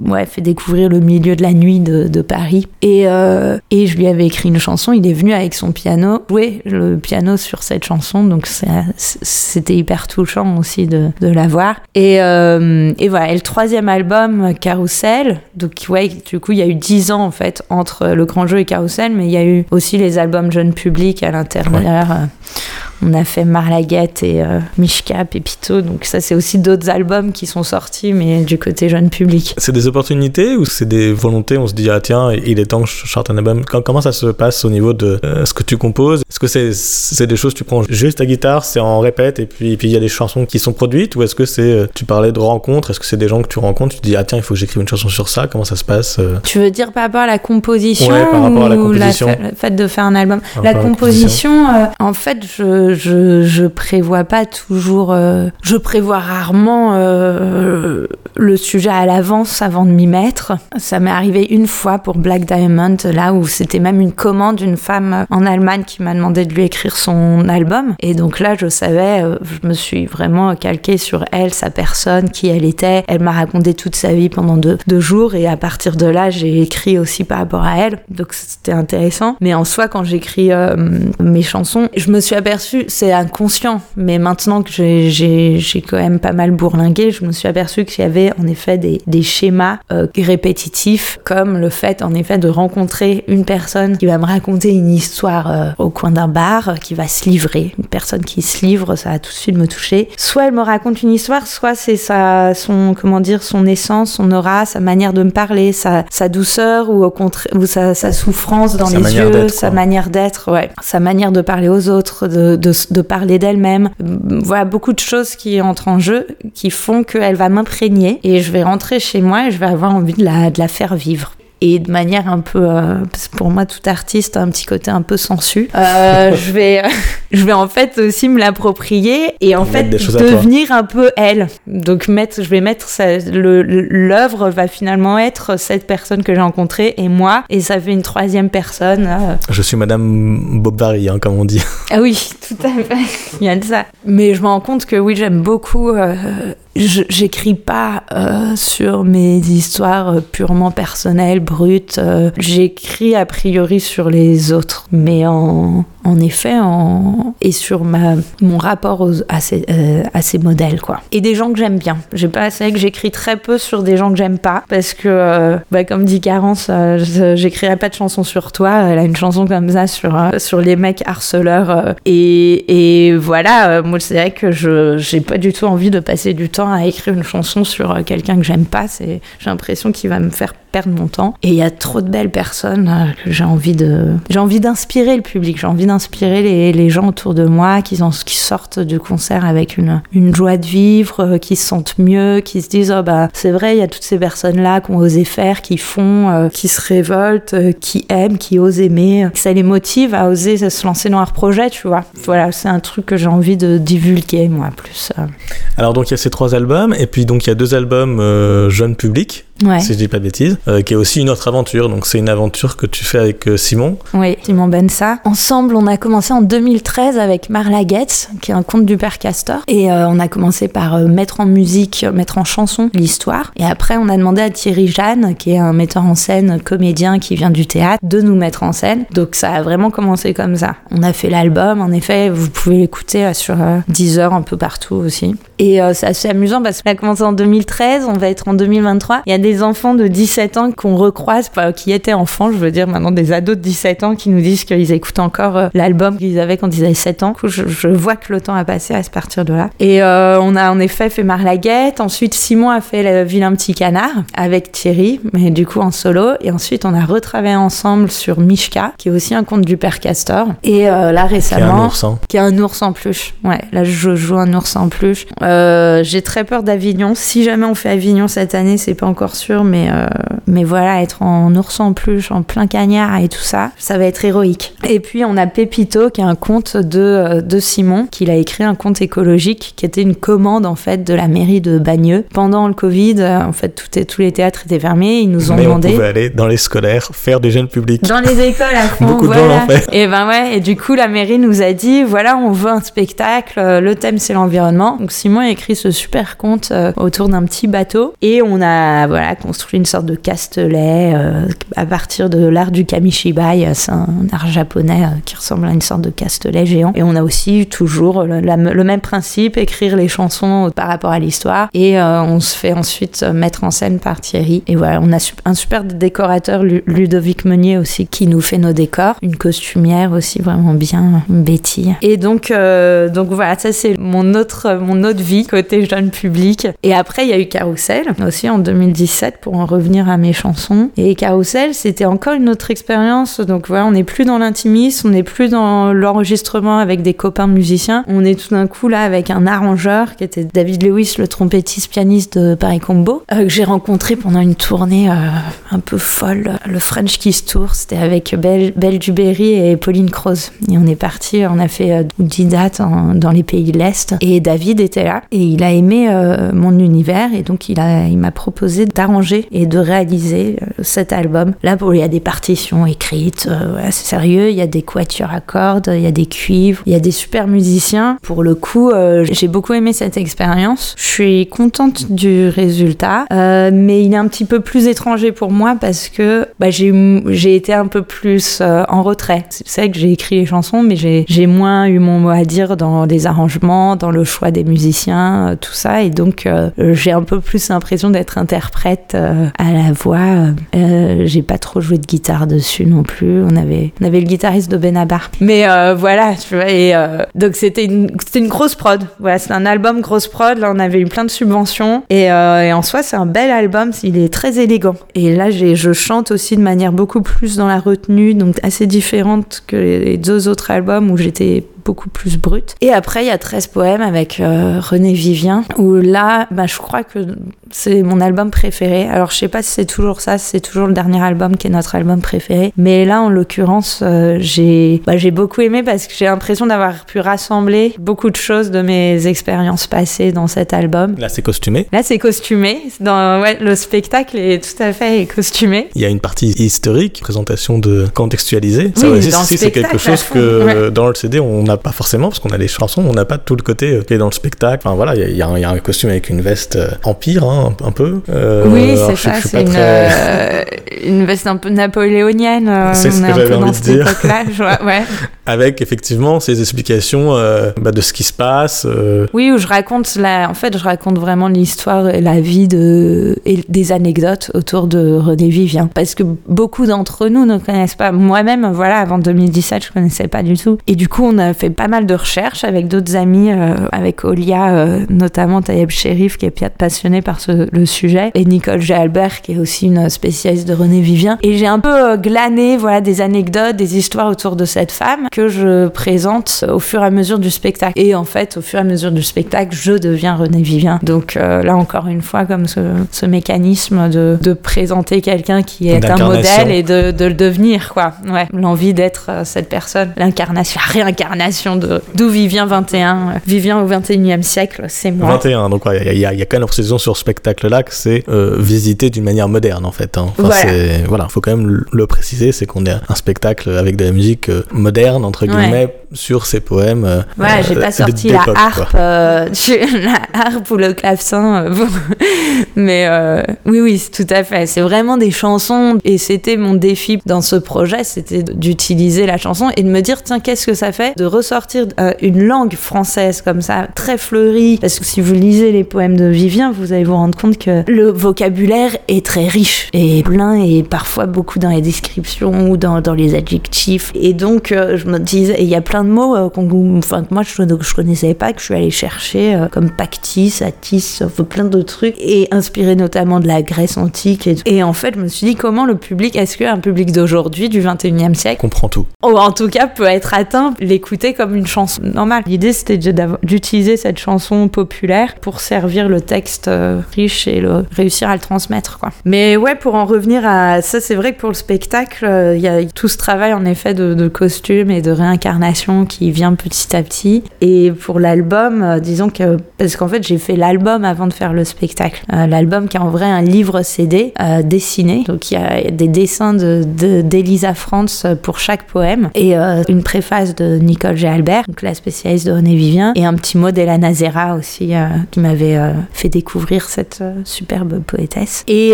ouais, fait découvrir le milieu de la nuit de, de Paris. Et, euh, et je lui avais écrit une chanson, il est venu avec son piano, jouer le piano sur cette chanson, donc c'était hyper touchant aussi de, de la voir. Et, et voilà, et le troisième album, Carousel, donc ouais, du coup il y a eu dix ans en fait entre le grand jeu et Carousel, mais il y a eu aussi les albums jeunes publics à l'intérieur. On a fait Marlaguette et euh, Mishka, Pépito, donc ça c'est aussi d'autres albums qui sont sortis, mais du côté jeune public. C'est des opportunités ou c'est des volontés? On se dit ah tiens il est temps que je charte un album. Comment ça se passe au niveau de euh, ce que tu composes? Est-ce que c'est des choses tu prends juste ta guitare, c'est en répète et puis puis il y a des chansons qui sont produites? Ou est-ce que c'est euh, tu parlais de rencontres? Est-ce que c'est des gens que tu rencontres? Tu te dis ah tiens il faut que j'écrive une chanson sur ça. Comment ça se passe euh, Tu veux dire par rapport à la composition Ouais, par rapport à la ou composition. fa- le fait de faire un album? La à composition, euh, en fait, je, je, je prévois pas toujours. euh, je prévois rarement euh, le sujet à l'avance avant de m'y mettre. Ça m'est arrivé une fois pour Black Diamond, là où c'était même une commande d'une femme en Allemagne qui m'a demandé de lui écrire son album. Et donc là, je savais, euh, je me suis vraiment calquée sur elle, sa personne, qui elle était. Elle m'a raconté toute sa vie pendant deux, jours et à partir de là, j'ai écrit aussi par rapport à elle. Donc c'était intéressant. Mais en soi, quand j'écris mes chansons, je me suis aperçue, c'est inconscient, mais maintenant que j'ai- quand même pas mal bourlingué, je me suis aperçue qu'il y avait en effet des, des schémas euh, répétitifs, comme le fait en effet de rencontrer une personne qui va me raconter une histoire euh, au coin d'un bar, euh, qui va se livrer. Une personne qui se livre, ça va tout de suite me toucher. Soit elle me raconte une histoire, soit c'est sa, son, comment dire, son essence, son aura, sa manière de me parler, sa, sa douceur ou au contraire, ou sa, sa souffrance dans Sa les yeux, sa manière d'être, ouais, sa manière de parler aux autres, de, de, de parler d'elle-même. Voilà, beaucoup de choses qui entrent en jeu, qui font qu'elle va m'imprégner et je vais rentrer chez moi et je vais avoir envie de la, de la faire vivre. Et de manière un peu, euh, pour moi, tout artiste a un petit côté un peu sensu. Euh, je vais, je vais en fait aussi me l'approprier et en fait devenir un peu elle. Donc mettre, je vais mettre l'œuvre va finalement être cette personne que j'ai rencontrée et moi et ça fait une troisième personne. euh, Je suis Madame Bobary hein, comme on dit. ah oui, tout à fait. Il y a de ça. Mais je me rends compte que oui, j'aime beaucoup. J'écris pas euh, sur mes histoires euh, purement personnelles, brutes. euh, J'écris a priori sur les autres, mais en, en effet, en, et sur ma, mon rapport aux- à, ces, euh, à ces modèles, quoi. Et des gens que j'aime bien. J'ai pas, c'est vrai que j'écris très peu sur des gens que j'aime pas, parce que, euh, bah, comme dit Carence, j'écrirai pas de chanson sur toi. Elle a une chanson comme ça sur, euh, sur les mecs harceleurs. et, et voilà, moi, c'est vrai que je j'ai pas du tout envie de passer du temps à écrire une chanson sur euh, quelqu'un que j'aime pas. C'est, j'ai l'impression qu'il va me faire perdre mon temps. Et il y a trop de belles personnes euh, que j'ai envie de, j'ai envie d'inspirer le public. J'ai envie d'inspirer les, les gens autour de moi qui, en- qui sortent du concert avec une, une joie de vivre, euh, qui se sentent mieux, qui se disent oh bah c'est vrai, il y a toutes ces personnes là qui ont osé faire, qui font, euh, qui se révoltent, qui aiment, qui osent aimer. Ça les motive à oser se lancer dans leur projet, tu vois. Voilà, c'est un truc que j'ai envie de divulguer moi plus. Alors donc il y a ces trois albums, et puis donc il y a deux albums euh, jeune public, Ouais. si je dis pas de bêtises, euh, qui est aussi une autre aventure. Donc c'est une aventure que tu fais avec euh, Simon. Oui, Simon Bensa. Ensemble, on a commencé en 2013 avec Marla Getz, qui est un conte du père Castor. Et euh, on a commencé par mettre en musique, mettre en chanson l'histoire. Et après, on a demandé à Thierry Jeanne, qui est un metteur en scène, comédien qui vient du théâtre, de nous mettre en scène. Donc ça a vraiment commencé comme ça. On a fait l'album, en effet, vous pouvez l'écouter sur euh, Deezer un peu partout aussi. Et c'est assez amusant parce qu'on a commencé en 2013, on va être en 2023. Il y a des enfants de 17 ans qu'on recroise, qui étaient enfants, je veux dire maintenant des ados de 17 ans qui nous disent qu'ils écoutent encore euh, l'album qu'ils avaient quand ils avaient 7 ans. Je, je vois que le temps a passé à partir de là. Et euh, on a en effet fait Marlaguette. Ensuite, Simon a fait le Vilain Petit Canard avec Thierry, mais du coup en solo. Et ensuite, on a retravaillé ensemble sur Mishka, qui est aussi un conte du père Castor. Et euh, là récemment, oursin. qui est un ours en peluche. Ouais, là je joue un ours en peluche. Euh, J'ai très peur d'Avignon. Si jamais on fait Avignon cette année, c'est pas encore sûr, mais euh, mais voilà, être en ours en peluche, en plein cagnard et tout ça, ça va être héroïque. Et puis on a Pépito, qui est un conte de euh, de Simon, qu'il a écrit un conte écologique, qui était une commande en fait de la mairie de Bagneux pendant le Covid. euh, En fait, tout est, tous les théâtres étaient fermés. Ils nous ont Mais on demandé pouvait aller dans les scolaires, faire du jeune public. dans les écoles à fond. Beaucoup de gens l'ont fait. Et ben ouais, et du coup la mairie nous a dit voilà, on veut un spectacle, le thème c'est l'environnement. Donc Simon a écrit ce super conte autour d'un petit bateau et on a voilà construit une sorte de castelet euh, à partir de l'art du kamishibai, euh, c'est un art japonais euh, qui ressemble à une sorte de castelet géant. Et on a aussi toujours le, même principe, écrire les chansons par rapport à l'histoire et on se fait ensuite mettre en scène par Thierry. Et voilà, on a un super décorateur, Lu- Ludovic Meunier aussi, qui nous fait nos décors. Une costumière aussi vraiment bien, Betty. Et donc, donc voilà, ça c'est mon autre, mon autre vie côté jeune public. Et après, il y a eu Carousel aussi en 2017 pour en revenir à mes chansons. Et Carousel, c'était encore une autre expérience. Donc voilà, on n'est plus dans l'intimisme, on n'est plus dans l'enregistrement avec des copains musiciens. On est tout d'un coup là avec un arrangeur qui était David Lewis, le trompettiste pianiste de Paris Combo, euh, que j'ai rencontré pendant une tournée euh, un peu folle, le French Kiss Tour. C'était avec Belle, Belle Duberry et Pauline Croze. Et on est parti, on a fait euh, 10 dates dans les pays de l'Est. Et David était là et il a aimé euh, mon univers et donc il m'a proposé d'arranger et de réaliser euh, cet album. Là, il y a des partitions écrites, euh, c'est sérieux. Il y a des quatuors à cordes, il y a des cuivres, il y a des super musiciens. Pour le coup, euh, j'ai beaucoup aimé cette expérience. Je suis contente du résultat, mais il est un petit peu plus étranger pour moi parce que bah, j'ai été un peu plus en retrait. C'est vrai que j'ai écrit les chansons, mais j'ai moins eu mon mot à dire dans les arrangements, dans le choix des musiciens, tout ça, et donc j'ai un peu plus l'impression d'être interprète euh, à la voix. Euh, j'ai pas trop joué de guitare dessus non plus. On avait on avait le guitariste de Benabar, mais euh, voilà, tu vois. Et donc c'était une une grosse prod. Voilà, c'est un album grosse prod. Là, on avait eu plein de subventions, et, et en soi, c'est un bel album. Il est très élégant. Et là, je chante aussi de manière beaucoup plus dans la retenue, donc assez différente que les deux autres albums où j'étais beaucoup plus brute. Et après, il y a 13 poèmes avec euh, René Vivien, où là, bah, je crois que c'est mon album préféré. Alors, je sais pas si c'est toujours ça, si c'est toujours le dernier album qui est notre album préféré. Mais là, en l'occurrence, euh, j'ai bah, j'ai beaucoup aimé parce que j'ai l'impression d'avoir pu rassembler beaucoup de choses de mes expériences passées dans cet album. Là, c'est costumé. Là, c'est costumé. Dans, ouais, le spectacle est tout à fait costumé. Il y a une partie historique, présentation de contextualisée. Ça Oui, aussi, c'est quelque chose que Ouais. dans le CD on n'a pas forcément, parce qu'on a les chansons, on n'a pas tout le côté euh, qui est dans le spectacle. Enfin voilà, il y a- y, un- il y a un costume avec une veste euh, empire, hein, un, un peu. Euh, oui, c'est ça, c'est une, très- une veste un peu napoléonienne. C'est ce que j'avais envie de dire. vois, ouais. Avec effectivement ces explications bah, de ce qui se passe. Oui, où je raconte la, en fait, je raconte vraiment l'histoire et la vie de et des anecdotes autour de René Vivien, parce que beaucoup d'entre nous ne connaissent pas. Moi-même, voilà, avant 2017, je connaissais pas du tout. Et du coup, on a fait pas mal de recherches avec d'autres amis, euh, avec Olia, euh, notamment Tayeb Sherif, qui est passionnée par ce, le sujet, et Nicole G. Albert, qui est aussi une spécialiste de René Vivien. Et j'ai un peu euh, glané, voilà, des anecdotes, des histoires autour de cette femme que je présente au fur et à mesure du spectacle. Et en fait, au fur et à mesure du spectacle, je deviens René Vivien. Donc là encore une fois, comme ce, ce mécanisme de, de présenter quelqu'un qui est un modèle et de, de le devenir, quoi. Ouais, l'envie d'être cette personne, l'incarnation, la réincarnation de d'où Vivien 21, euh, Vivien au 21e siècle, c'est moi. 21, donc ouais, il y, a- il y a- il y a quand même la précision sur ce spectacle-là que c'est euh, visité d'une manière moderne en fait. Hein. Enfin, Voilà. voilà, faut quand même le- préciser, c'est qu'on est un spectacle avec de la musique euh, moderne entre Ouais. guillemets sur ces poèmes. euh, Ouais, j'ai euh, pas sorti la harpe, euh, la harpe ou le clavecin, euh, bon. mais euh, oui, oui, tout à fait. C'est vraiment des chansons et c'était mon défi dans ce projet, c'était d'utiliser la chanson et de me dire tiens qu'est-ce que ça fait de ressortir euh, une langue française comme ça, très fleurie. Parce que si vous lisez les poèmes de Vivien, vous allez vous rendre compte que le vocabulaire est très riche et plein et parfois beaucoup dans les descriptions ou dans, dans les adjectifs. Et donc euh, je me disais, et il y a plein de mots euh, enfin, que moi je, que je connaissais pas, que je suis allée chercher, euh, comme pactis, atis, plein de trucs, et inspiré notamment de la Grèce antique. Et, et en fait, je me suis dit comment le public, est-ce qu'un public d'aujourd'hui, du 21e siècle, comprend tout. ou en tout cas peut être atteint, l'écouter comme une chanson normale. L'idée c'était de- d'utiliser cette chanson populaire pour servir le texte euh, riche et réussir à le transmettre. Mais ouais, pour en revenir à ça, c'est vrai que pour le spectacle, euh, il y a tout ce travail en effet de, de costume et de réincarnation qui vient petit à petit. Et pour l'album, euh, disons que parce qu'en fait j'ai fait l'album avant de faire le spectacle. L'album qui est en vrai un livre CD dessiné, donc il y a des dessins de de- d'Elisa France pour chaque poème et une préface de Nicole G. Albert, donc la spécialiste de René Vivien, et un petit mot d'Ella Nazera aussi euh, qui m'avait euh, fait découvrir cette euh, superbe poétesse. Et,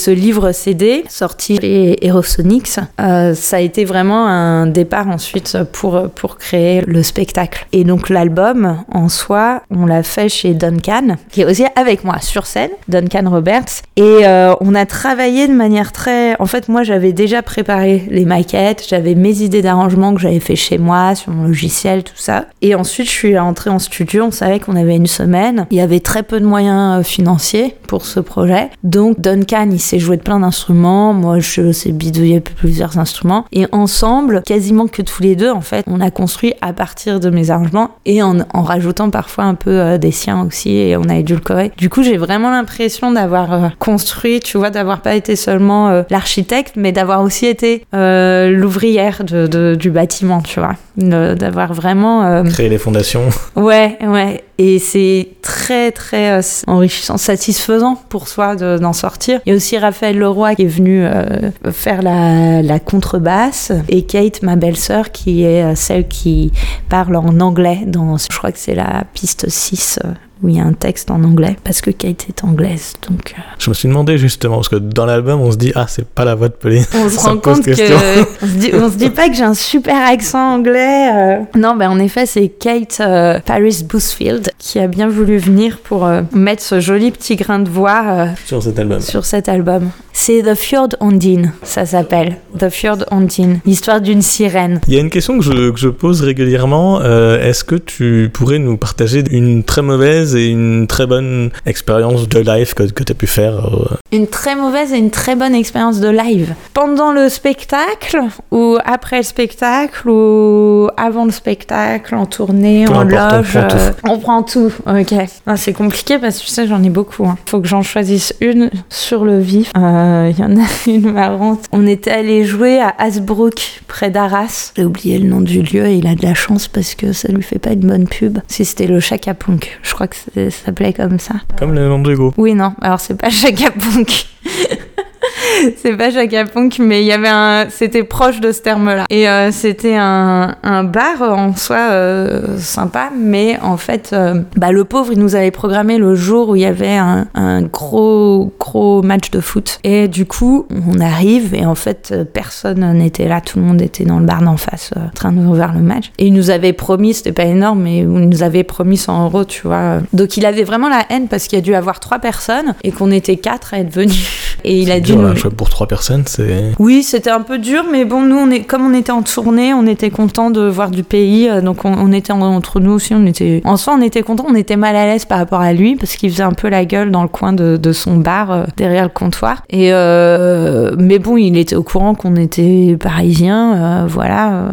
ce livre CD sorti chez Aerosonics, ça a été vraiment un départ ensuite pour pour créer le spectacle. Et donc l'album en soi, on l'a fait chez Duncan, qui est aussi avec moi sur scène, Duncan Roberts, et on a travaillé de manière très. En fait, moi, j'avais déjà préparé les maquettes, j'avais mes idées d'arrangement que j'avais fait chez moi, sur mon logiciel, tout ça. Et ensuite, je suis entrée en studio, on savait qu'on avait une semaine. Il y avait très peu de moyens euh, financiers pour ce projet. Donc, Duncan, il s'est joué de plein d'instruments. Moi, je sais bidouiller plusieurs instruments. Et ensemble, quasiment que tous les deux, en fait, on a construit à partir de mes arrangements et en, rajoutant parfois un peu euh, des siens aussi. Et on a édulcoré. Du coup, j'ai vraiment l'impression d'avoir euh, construit, tu vois, d'avoir pas été seulement l'architecte, mais d'avoir aussi été l'ouvrière du bâtiment, tu vois. D'avoir vraiment. euh, Créer les fondations. Ouais, ouais. Et c'est très, très euh, enrichissant, satisfaisant pour soi de- d'en sortir. Il y a aussi Raphaël Leroy qui est venu euh, faire la, la contrebasse et Kate, ma belle-sœur, qui est euh, celle qui parle en anglais dans, je crois que c'est la piste 6 euh, où il y a un texte en anglais parce que Kate est anglaise. Donc Je me suis demandé justement, parce que dans l'album, on se dit, ah, c'est pas la voix de Pauline. on se rend compte que on se, dit, on se dit pas que j'ai un super accent anglais. euh. Non, ben en effet, c'est Kate euh, Paris Boosfield qui a bien voulu venir pour euh, mettre ce joli petit grain de voix euh, Sur cet album. sur cet album. C'est The Fjord Ondine, ça s'appelle. The Fjord Ondine, l'histoire d'une sirène. Il y a une question que je, que je pose régulièrement. euh, Est-ce que tu pourrais nous partager une très mauvaise et une très bonne expérience de live que, que tu as pu faire Une très mauvaise et une très bonne expérience de live. Pendant le spectacle, ou après le spectacle, ou avant le spectacle, en tournée, Peu en importe, on loge. prend tout. euh. Ok. Ah, c'est compliqué parce que tu sais, j'en ai beaucoup. hein. Faut que j'en choisisse une sur le vif. Euh, Il y en a une marrante. On était allé jouer à Hasbrook, près d'Arras. J'ai oublié le nom du lieu et il a de la chance parce que ça lui fait pas une bonne pub. Si c'était le Chaka Punk. Je crois que ça s'appelait comme ça. Comme le nom de Hugo. Oui, non, alors c'est pas Chaka Punk. c'est pas Chaka Ponk, mais il y avait un, c'était proche de ce terme-là. Et euh, c'était un, un bar en soi euh, sympa, mais en fait, euh, bah, le pauvre, il nous avait programmé le jour où il y avait un, un gros, gros match de foot. Et du coup, on arrive et en fait, euh, personne n'était là, tout le monde était dans le bar d'en face, euh, en train de voir le match. Et il nous avait promis, c'était pas énorme, mais il nous avait promis 100 euros, tu vois. Donc il avait vraiment la haine parce qu'il a dû avoir trois personnes et qu'on était quatre à être venus. Et il a dû nous... pour trois personnes, c'est. Oui, c'était un peu dur, mais bon, nous, on est, comme on était en tournée, on était content de voir du pays, euh, donc on, était en- entre nous aussi, on était, en soi, on était content, on était mal à l'aise par rapport à lui, parce qu'il faisait un peu la gueule dans le coin de, son bar, euh, derrière le comptoir. Et, euh, mais bon, il était au courant qu'on était parisiens, euh, voilà,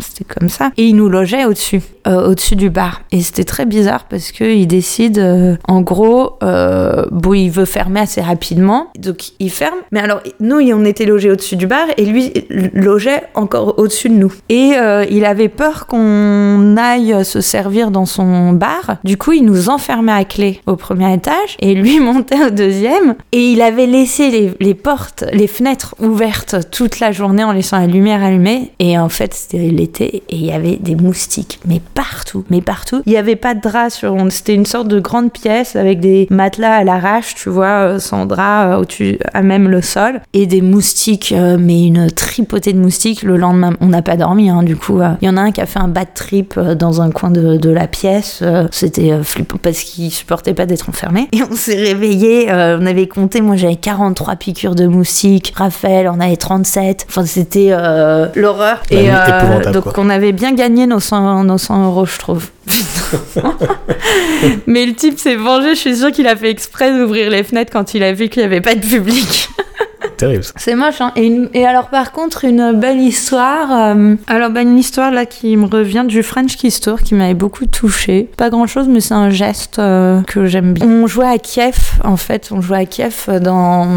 c'était comme ça. Et il nous logeait au-dessus, euh, au-dessus du bar. Et c'était très bizarre parce qu'il décide, euh, en gros, euh, bon, il veut fermer assez rapidement. Donc il ferme. Mais alors, nous, on était logés au-dessus du bar et lui logeait encore au-dessus de nous. Et euh, il avait peur qu'on aille se servir dans son bar. Du coup, il nous enfermait à clé au premier étage et lui montait au deuxième. Et il avait laissé les portes, les fenêtres ouvertes toute la journée en laissant la lumière allumée. Et en fait, c'était l'été et il y avait des moustiques, mais partout, mais partout. Il n'y avait pas de drap sur. on- C'était une sorte de grande pièce avec des matelas à l'arrache, tu vois, euh, sans drap euh, au-dessus, à même le sol, et des moustiques, euh, mais une tripotée de moustiques. Le lendemain, on n'a pas dormi, hein, du coup. Il y en a un qui a fait un bad trip dans un coin de, de la pièce. C'était flippant parce qu'il supportait pas d'être enfermé. Et on s'est réveillé, on avait compté, moi j'avais 43 piqûres de moustiques, Raphaël en avait 37. Enfin, c'était euh, l'horreur. La Et euh, donc quoi. on avait bien gagné nos 100, nos 100 euros, je trouve. Mais le type s'est vengé, je suis sûre qu'il a fait exprès d'ouvrir les fenêtres quand il a vu qu'il n'y avait pas de public. Terrible. C'est moche, hein. Et, une- et alors, par contre, une belle histoire. euh, alors, bah, une histoire là qui me revient du French Kiss Tour qui m'avait beaucoup touchée. Pas grand chose, mais c'est un geste euh, que j'aime bien. On jouait à Kiev, en fait. On jouait à Kiev dans.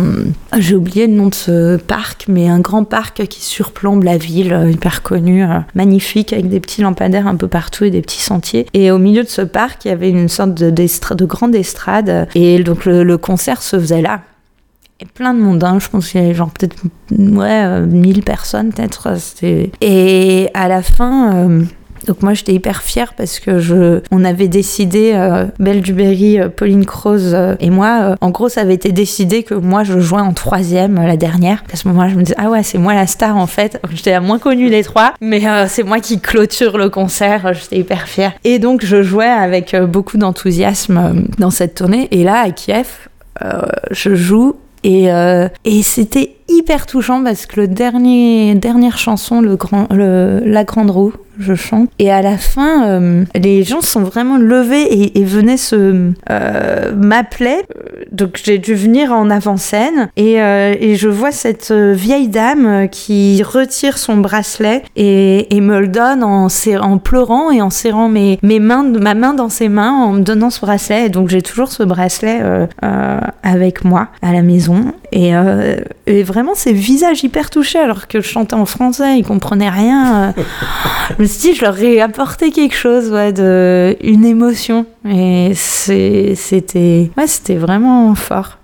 J'ai oublié le nom de ce parc, mais un grand parc qui surplombe la ville, euh, hyper connu, euh, magnifique, avec des petits lampadaires un peu partout et des petits sentiers. Et au milieu de ce parc, il y avait une sorte de, grande estrade. Et donc, le- le concert se faisait là. Et plein de monde, hein. je pense qu'il y avait genre peut-être ouais, euh, 1000 personnes peut-être. euh, Et à la fin, euh, donc moi j'étais hyper fière parce que je, on avait décidé, euh, Belle Duberry, euh, Pauline Croze euh, et moi, euh, en gros ça avait été décidé que moi je jouais en troisième euh, la dernière. À ce moment-là je me disais, ah ouais c'est moi la star en fait. J'étais la moins connue des trois, mais euh, c'est moi qui clôture le concert, euh, j'étais hyper fière. Et donc je jouais avec euh, beaucoup d'enthousiasme euh, dans cette tournée. Et là à Kiev, euh, je joue et, euh, et c'était hyper touchant parce que le dernier dernière chanson, le grand, le, la grande roue, je chante. Et à la fin, euh, les gens sont vraiment levés et, venaient se euh, m'appeler. Donc j'ai dû venir en avant-scène et, euh, je vois cette euh, vieille dame euh, qui retire son bracelet et, me le donne en, pleurant et en serrant mes, mains, ma main dans ses mains en me donnant ce bracelet. Et donc j'ai toujours ce bracelet euh, euh, avec moi à la maison. Et, euh, et vraiment, ces visages hyper touchés alors que je chantais en français, ils comprenaient rien. je me suis dit, je leur ai apporté quelque chose, ouais, une émotion. Et c'était vraiment fort.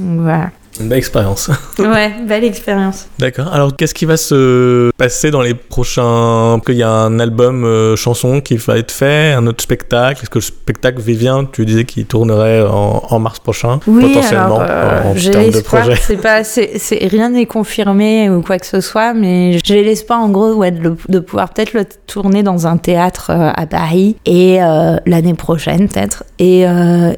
Donc, Voilà. Une belle expérience. Ouais, belle expérience. D'accord. Alors, qu'est-ce qui va se passer dans les prochains. Qu'il y a un album euh, chanson qui va être fait, un autre spectacle? Est-ce que le spectacle Vivien, tu disais qu'il tournerait en, en mars prochain Oui, Potentiellement, euh, en j'ai l'espoir. C'est pas, c'est, rien n'est confirmé ou quoi que ce soit, mais j'ai l'espoir en gros ouais, de, pouvoir peut-être le tourner dans un théâtre euh, à Paris et euh, l'année prochaine peut-être, et,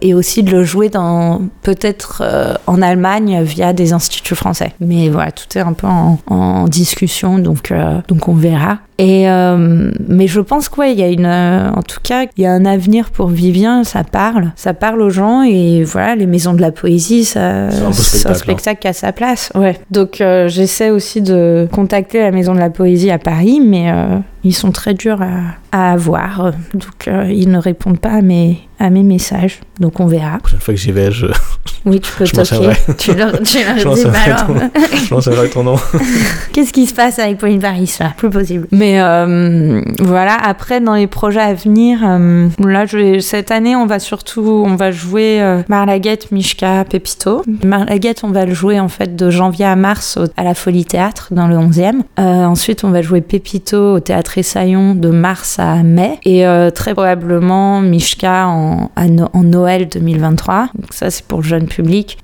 et aussi de le jouer dans peut-être en Allemagne via des instituts français. Mais voilà, tout est un peu en, en discussion, donc euh, donc on verra. Et euh, mais je pense quoi, il y a une, euh, en tout cas, il y a un avenir pour Vivien. Ça parle, ça parle aux gens et voilà, les maisons de la poésie, ça, C'est un spectacle, hein. spectacle qui a sa place. Ouais. Donc euh, j'essaie aussi de contacter la maison de la poésie à Paris, mais euh, ils sont très durs à, à avoir, donc euh, ils ne répondent pas à mes à mes messages. Donc on verra. La prochaine fois que j'y vais, je, Oui, tu peux toquer. Tu leur, tu leur dis, bah alors, je m'en ton nom. Qu'est-ce qui se passe avec Pauline Paris là Plus possible. Mais Mais euh, voilà, après, dans les projets à venir, euh, là, cette année, on va surtout, on va jouer euh, Marlaguette, Mishka, Pepito. Marlaguette, on va le jouer en fait de janvier à mars à la Folie Théâtre dans le 11e. Euh, ensuite, on va jouer Pepito au Théâtre Essaillon de mars à mai. Et très probablement Mishka en, en Noël 2023. Donc ça, c'est pour le jeune public.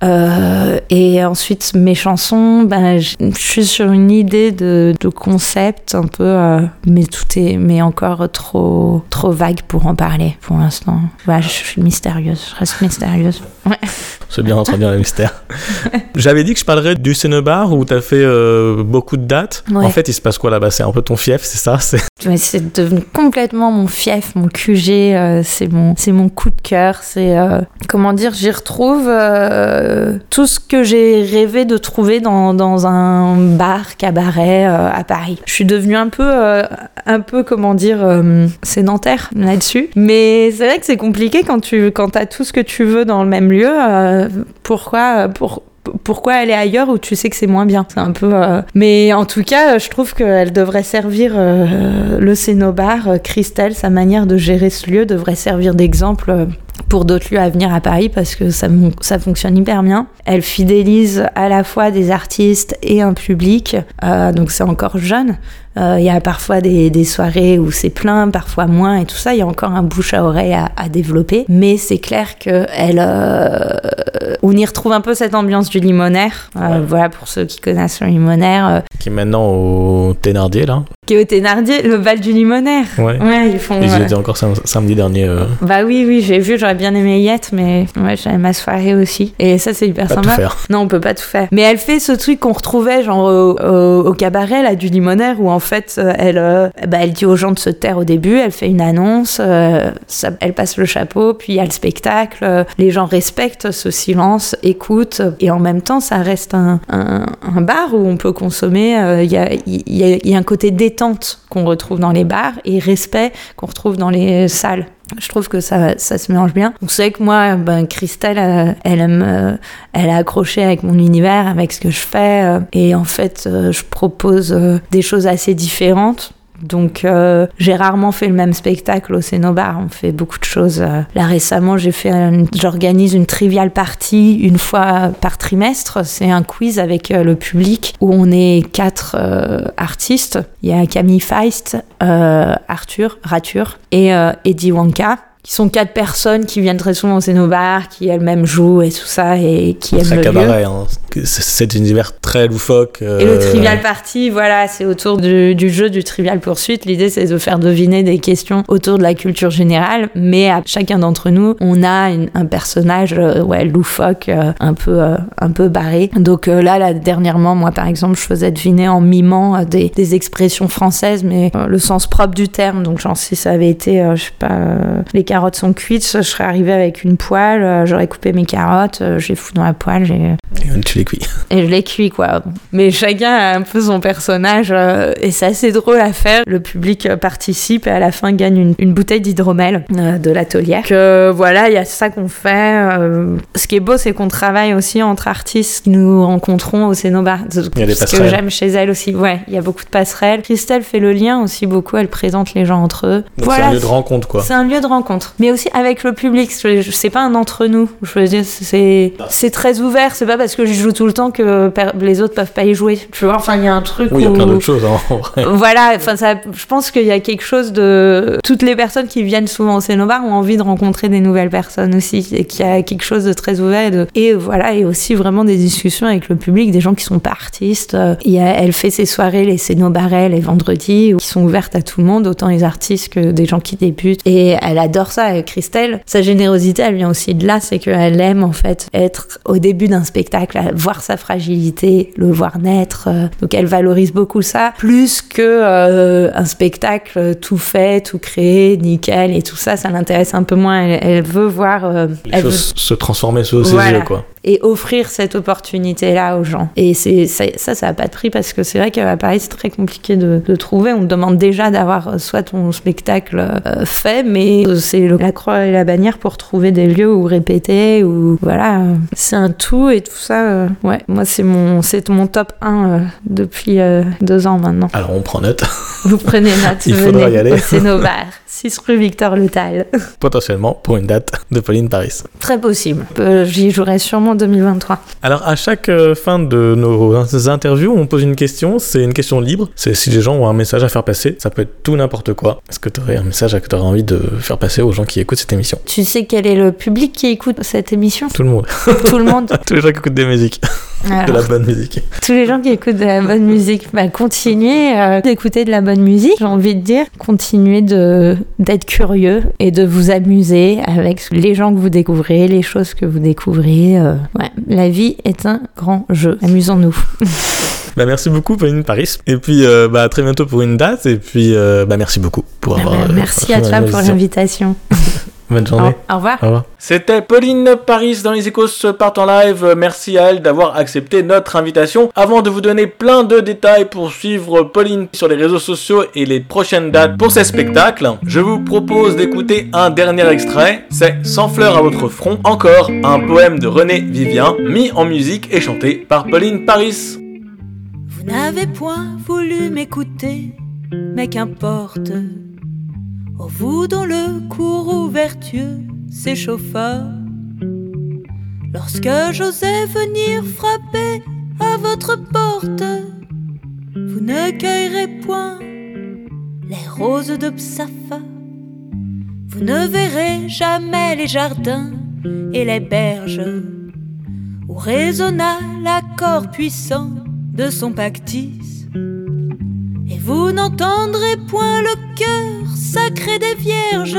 Et ensuite, mes chansons, ben, je suis sur une idée de concept un peu, euh, mais tout est, mais encore trop, trop vague pour en parler pour l'instant. Voilà, je suis mystérieuse, je reste mystérieuse. C'est bien d'entretenir le mystère. J'avais dit que je parlerais du Cénobar où t'as fait euh, beaucoup de dates. Ouais. En fait, il se passe quoi là-bas? C'est un peu ton fief, c'est ça? C'est devenu complètement mon fief, mon QG, euh, c'est mon, mon coup de cœur. C'est comment dire, j'y retrouve tout ce que j'ai rêvé de trouver dans, dans un bar cabaret à Paris. Je suis devenue un peu, euh, un peu comment dire, euh, sédentaire là-dessus. Mais c'est vrai que c'est compliqué quand tu, quand as tout ce que tu veux dans le même lieu. euh, pourquoi, pour pourquoi aller ailleurs où tu sais que c'est moins bien? C'est un peu. Mais en tout cas, je trouve qu'elle devrait servir le Cénobar, Christelle, sa manière de gérer ce lieu devrait servir d'exemple. pour d'autres lieux à venir à Paris parce que ça, ça fonctionne hyper bien. Elle fidélise à la fois des artistes et un public, euh, donc c'est encore jeune. Euh, Il y a parfois des, des soirées où c'est plein, parfois moins et tout ça. Il y a encore un bouche à oreille à, à développer. Mais c'est clair que elle, euh, on y retrouve un peu cette ambiance du limonaire. Euh, Voilà pour ceux qui connaissent le limonaire. qui est maintenant au Thénardier là. qui est au Thénardier, le bal du limonaire. Ouais. Ouais, ils font. Ils étaient encore sam- samedi dernier. Bah oui, oui, j'ai vu, j'aurais bien aimé y être, mais ouais, j'avais ma soirée aussi. Et ça, c'est hyper pas tout sympa. faire. Non, on peut pas tout faire. Mais elle fait ce truc qu'on retrouvait genre au, au- au cabaret là du limonaire où en fait euh, elle euh, bah, elle dit aux gens de se taire au début, elle fait une annonce, euh, ça- elle passe le chapeau, puis il y a le spectacle, les gens respectent ce silence, écoutent et en même temps ça reste un, un- un bar où on peut consommer. euh, Il y, a, y a- y a un côté détente qu'on retrouve dans les bars et respect qu'on retrouve dans les salles. Je trouve que ça, ça se mélange bien. Vous savez que moi, ben, Christelle, euh, elle aime, euh, elle a accroché avec mon univers, avec ce que je fais. euh, et en fait, je propose des choses assez différentes. Donc, euh, j'ai rarement fait le même spectacle au Cénobar. On fait beaucoup de choses. euh. Là, récemment, j'ai fait, j'organise une trivial party une fois par trimestre. C'est un quiz avec euh, le public où on est quatre euh, artistes. Il y a Camille Feist, euh, Arthur, Rature et Eddie Wanka qui sont quatre personnes qui viennent très souvent au Cénobar, qui elles-mêmes jouent et tout ça, et qui aiment le lieu. cabaret. hein. C'est- C'est un univers très loufoque. euh, Et le Trivial Party, voilà, c'est autour du, du jeu du Trivial Poursuite. L'idée, c'est de faire deviner des questions autour de la culture générale, mais à chacun d'entre nous, on a une- un personnage, euh, ouais, loufoque, euh, un peu, euh, un peu barré. Donc euh, là, là, dernièrement, moi, par exemple, je faisais deviner en mimant euh, des, des expressions françaises, mais euh, le sens propre du terme. Donc, genre, si ça avait été, euh, je sais pas, euh, les carottes sont cuites, je serais arrivée avec une poêle, euh, j'aurais coupé mes carottes, je les fous dans la poêle, j'ai et Tu les cuis. et je l'ai cuit quoi. Mais chacun a un peu son personnage euh, et c'est assez drôle à faire. Le public euh, participe et à la fin gagne une, une bouteille d'hydromel de l'atelier. Que voilà, il y a ça qu'on fait. Ce qui est beau, c'est qu'on travaille aussi entre artistes que nous rencontrons au Cénobar. Il y a des Ce que j'aime chez elle aussi. Ouais, il y a beaucoup de passerelles. Christelle fait le lien aussi beaucoup. Elle présente les gens entre eux. Donc voilà, c'est un lieu de rencontre quoi. c'est un lieu de rencontre, mais aussi avec le public. C'est pas un entre nous. Je veux dire, c'est c'est très ouvert. C'est pas parce que je joue tout le temps que les autres peuvent pas y jouer. Tu vois, enfin, il y a un truc Oui, il y a plein d'autres choses hein, en vrai. voilà, enfin ça, je pense qu'il y a quelque chose de toutes les personnes qui viennent souvent au Cénobar ont envie de rencontrer des nouvelles personnes aussi et qu'il y a quelque chose de très ouvert et, de- et voilà et aussi vraiment des discussions avec le public, des gens qui sont pas artistes. Il y a, elle fait ses soirées les Cénobarets les vendredis qui sont ouvertes à tout le monde, autant les artistes que des gens qui débutent et elle adore ça. Et Christelle, sa générosité, elle vient aussi de là, c'est qu'elle aime en fait être au début d'un spectacle, voir sa fragilité, le voir naître. euh, donc elle valorise beaucoup ça, plus que euh, un spectacle tout fait, tout créé, nickel et tout ça, ça l'intéresse un peu moins. Elle, elle veut voir. euh, Les elle veut- choses se transformer sous ses Voilà. yeux quoi. Et offrir cette opportunité-là aux gens. Et c'est ça, ça, ça a pas de prix parce que c'est vrai qu'à Paris, c'est très compliqué de, de trouver. On te demande déjà d'avoir euh, soit ton spectacle euh, fait, mais euh, c'est la croix et la bannière pour trouver des lieux où répéter, ou voilà. C'est un tout et tout ça. euh, ouais, moi, c'est mon, c'est mon top 1 euh, depuis deux ans maintenant. Alors on prend note, Vous prenez note, Il faudra venez y aller. au Cénobar, 6 rue Victor Le Tal. potentiellement pour une date de Pauline Paris. Très possible. J'y jouerai sûrement en 2023. Alors à chaque euh, fin de nos interviews, on pose une question, c'est une question libre, c'est si les gens ont un message à faire passer, ça peut être tout n'importe quoi. Est-ce que tu aurais un message que tu aurais envie de faire passer aux gens qui écoutent cette émission? Tu sais quel est le public qui écoute cette émission? Tout le monde, Tout le monde. tous les gens qui écoutent des musiques, de Alors, la bonne musique. tous les gens qui écoutent de la bonne musique, bah, continuez euh, d'écouter de la bonne musique, j'ai envie de dire. Continuez de- d'être curieux et de vous amuser avec les gens que vous découvrez, les choses que vous découvrez. euh. Ouais, la vie est un grand jeu. Amusons-nous. Bah merci beaucoup Pauline Paris, et puis euh, bah à très bientôt pour une date, et puis euh, bah merci beaucoup pour Ah avoir... bah, euh, merci à toi pour l'invitation. Bonne journée. Au, au revoir. Au revoir. C'était Pauline Paris dans les Échos partent en live. Merci à elle d'avoir accepté notre invitation. Avant de vous donner plein de détails pour suivre Pauline sur les réseaux sociaux et les prochaines dates pour ses spectacles, je vous propose d'écouter un dernier extrait. C'est Sans fleurs à votre front, encore un poème de René Vivien, mis en musique et chanté par Pauline Paris. Vous n'avez point voulu m'écouter, mais qu'importe. Oh, vous dont le courroux vertueux s'échauffa. Lorsque j'osais venir frapper à votre porte, vous ne cueillerez point les roses de Psafa. Vous ne verrez jamais les jardins et les berges où résonna l'accord puissant de son pactis. Vous n'entendrez point le cœur sacré des vierges,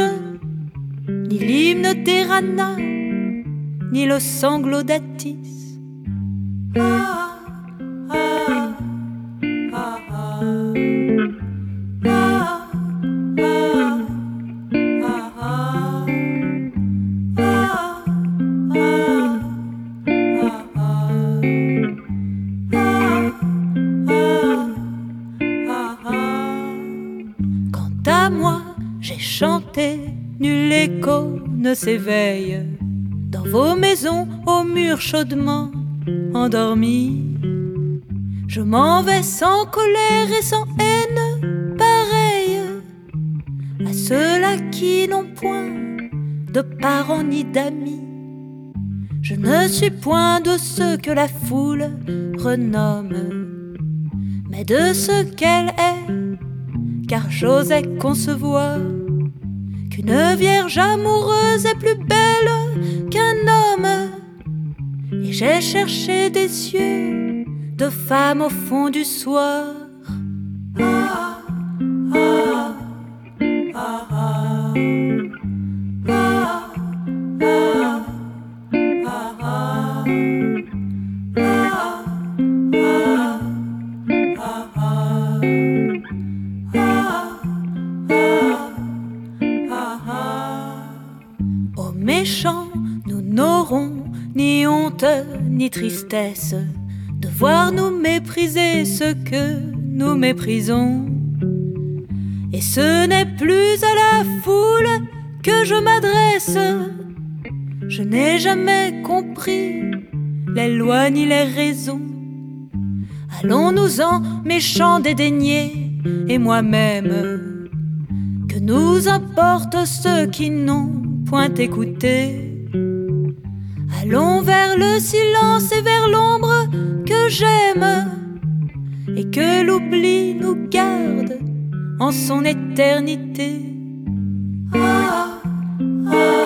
ni l'hymne des ranas, ni le sanglot d'Atis. Ah, s'éveille. Dans vos maisons, aux murs chaudement endormis, je m'en vais sans colère et sans haine, pareil à ceux-là qui n'ont point de parents ni d'amis. Je ne suis point de ceux que la foule renomme, mais de ce qu'elle est, car j'osais concevoir qu'une vierge amoureuse est plus belle qu'un homme. Et j'ai cherché des cieux de femmes au fond du soir. Ah, ah. Ah, ni tristesse de voir nous mépriser ce que nous méprisons. Et ce n'est plus à la foule que je m'adresse. Je n'ai jamais compris les lois ni les raisons. Allons-nous-en, méchants dédaignés, et moi-même, que nous importe ceux qui n'ont point écouté? Allons vers le silence et vers l'ombre que j'aime, et que l'oubli nous garde en son éternité. Ah, ah,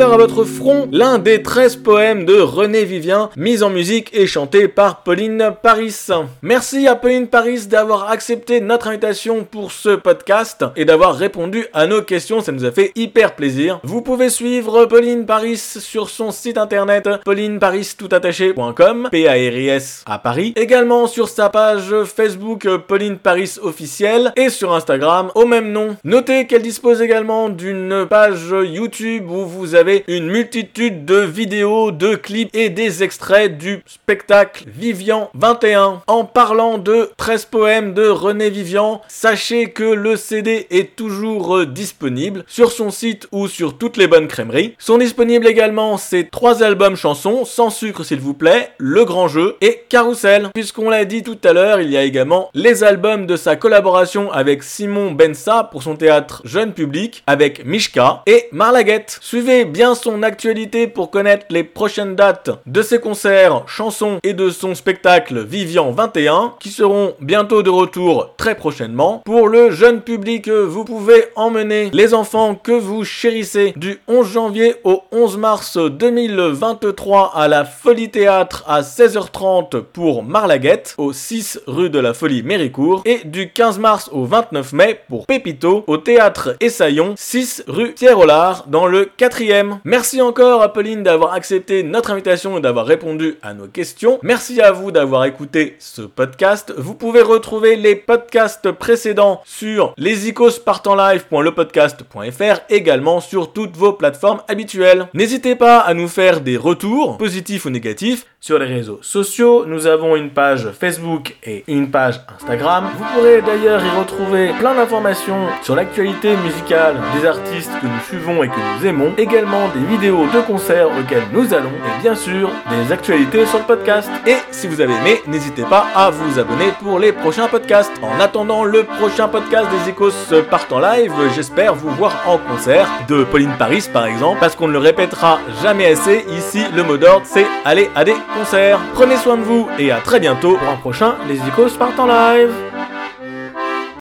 À votre front, l'un des 13 poèmes de René Vivien, mis en musique et chanté par Pauline Paris. Merci à Pauline Paris d'avoir accepté notre invitation pour ce podcast et d'avoir répondu à nos questions, ça nous a fait hyper plaisir. Vous pouvez suivre Pauline Paris sur son site internet paulineparis.com, P-A-R-I-S à Paris, également sur sa page Facebook Pauline Paris officielle et sur Instagram au même nom. Notez qu'elle dispose également d'une page YouTube où vous avez une multitude de vidéos, de clips et des extraits du spectacle Vivian 21. En parlant de 13 poèmes de René Vivian, sachez que le CD est toujours disponible sur son site ou sur toutes les bonnes crèmeries. Sont disponibles également ces trois albums chansons, Sans sucre s'il vous plaît, Le Grand Jeu et Carousel. Puisqu'on l'a dit tout à l'heure, il y a également les albums de sa collaboration avec Simon Bensa pour son théâtre jeune public, avec Mishka et Marlaguette. Suivez bien son actualité pour connaître les prochaines dates de ses concerts, chansons et de son spectacle Vivian 21 qui seront bientôt de retour très prochainement. Pour le jeune public, vous pouvez emmener les enfants que vous chérissez du 11 janvier au 11 mars 2023 à la Folie Théâtre à 16h30 pour Marlaguette au 6 rue de la Folie Méricourt et du 15 mars au 29 mai pour Pépito au théâtre Essaillon 6 rue Thierry-Rollard dans le 4e. Merci encore à Pauline d'avoir accepté notre invitation et d'avoir répondu à nos questions. Merci à vous d'avoir écouté ce podcast. Vous pouvez retrouver les podcasts précédents sur lesicospartenlive.lepodcast.fr également sur toutes vos plateformes habituelles. N'hésitez pas à nous faire des retours, positifs ou négatifs, sur les réseaux sociaux. Nous avons une page Facebook et une page Instagram. Vous pourrez d'ailleurs y retrouver plein d'informations sur l'actualité musicale des artistes que nous suivons et que nous aimons. Également des vidéos de concerts auxquels nous allons et bien sûr des actualités sur le podcast. Et si vous avez aimé, n'hésitez pas à vous abonner pour les prochains podcasts. En attendant le prochain podcast des Échos partent en live, j'espère vous voir en concert de Pauline Paris par exemple, parce qu'on ne le répétera jamais assez. Ici, le mot d'ordre, c'est aller à des concerts. Prenez soin de vous et à très bientôt pour un prochain Les Icos partent en live.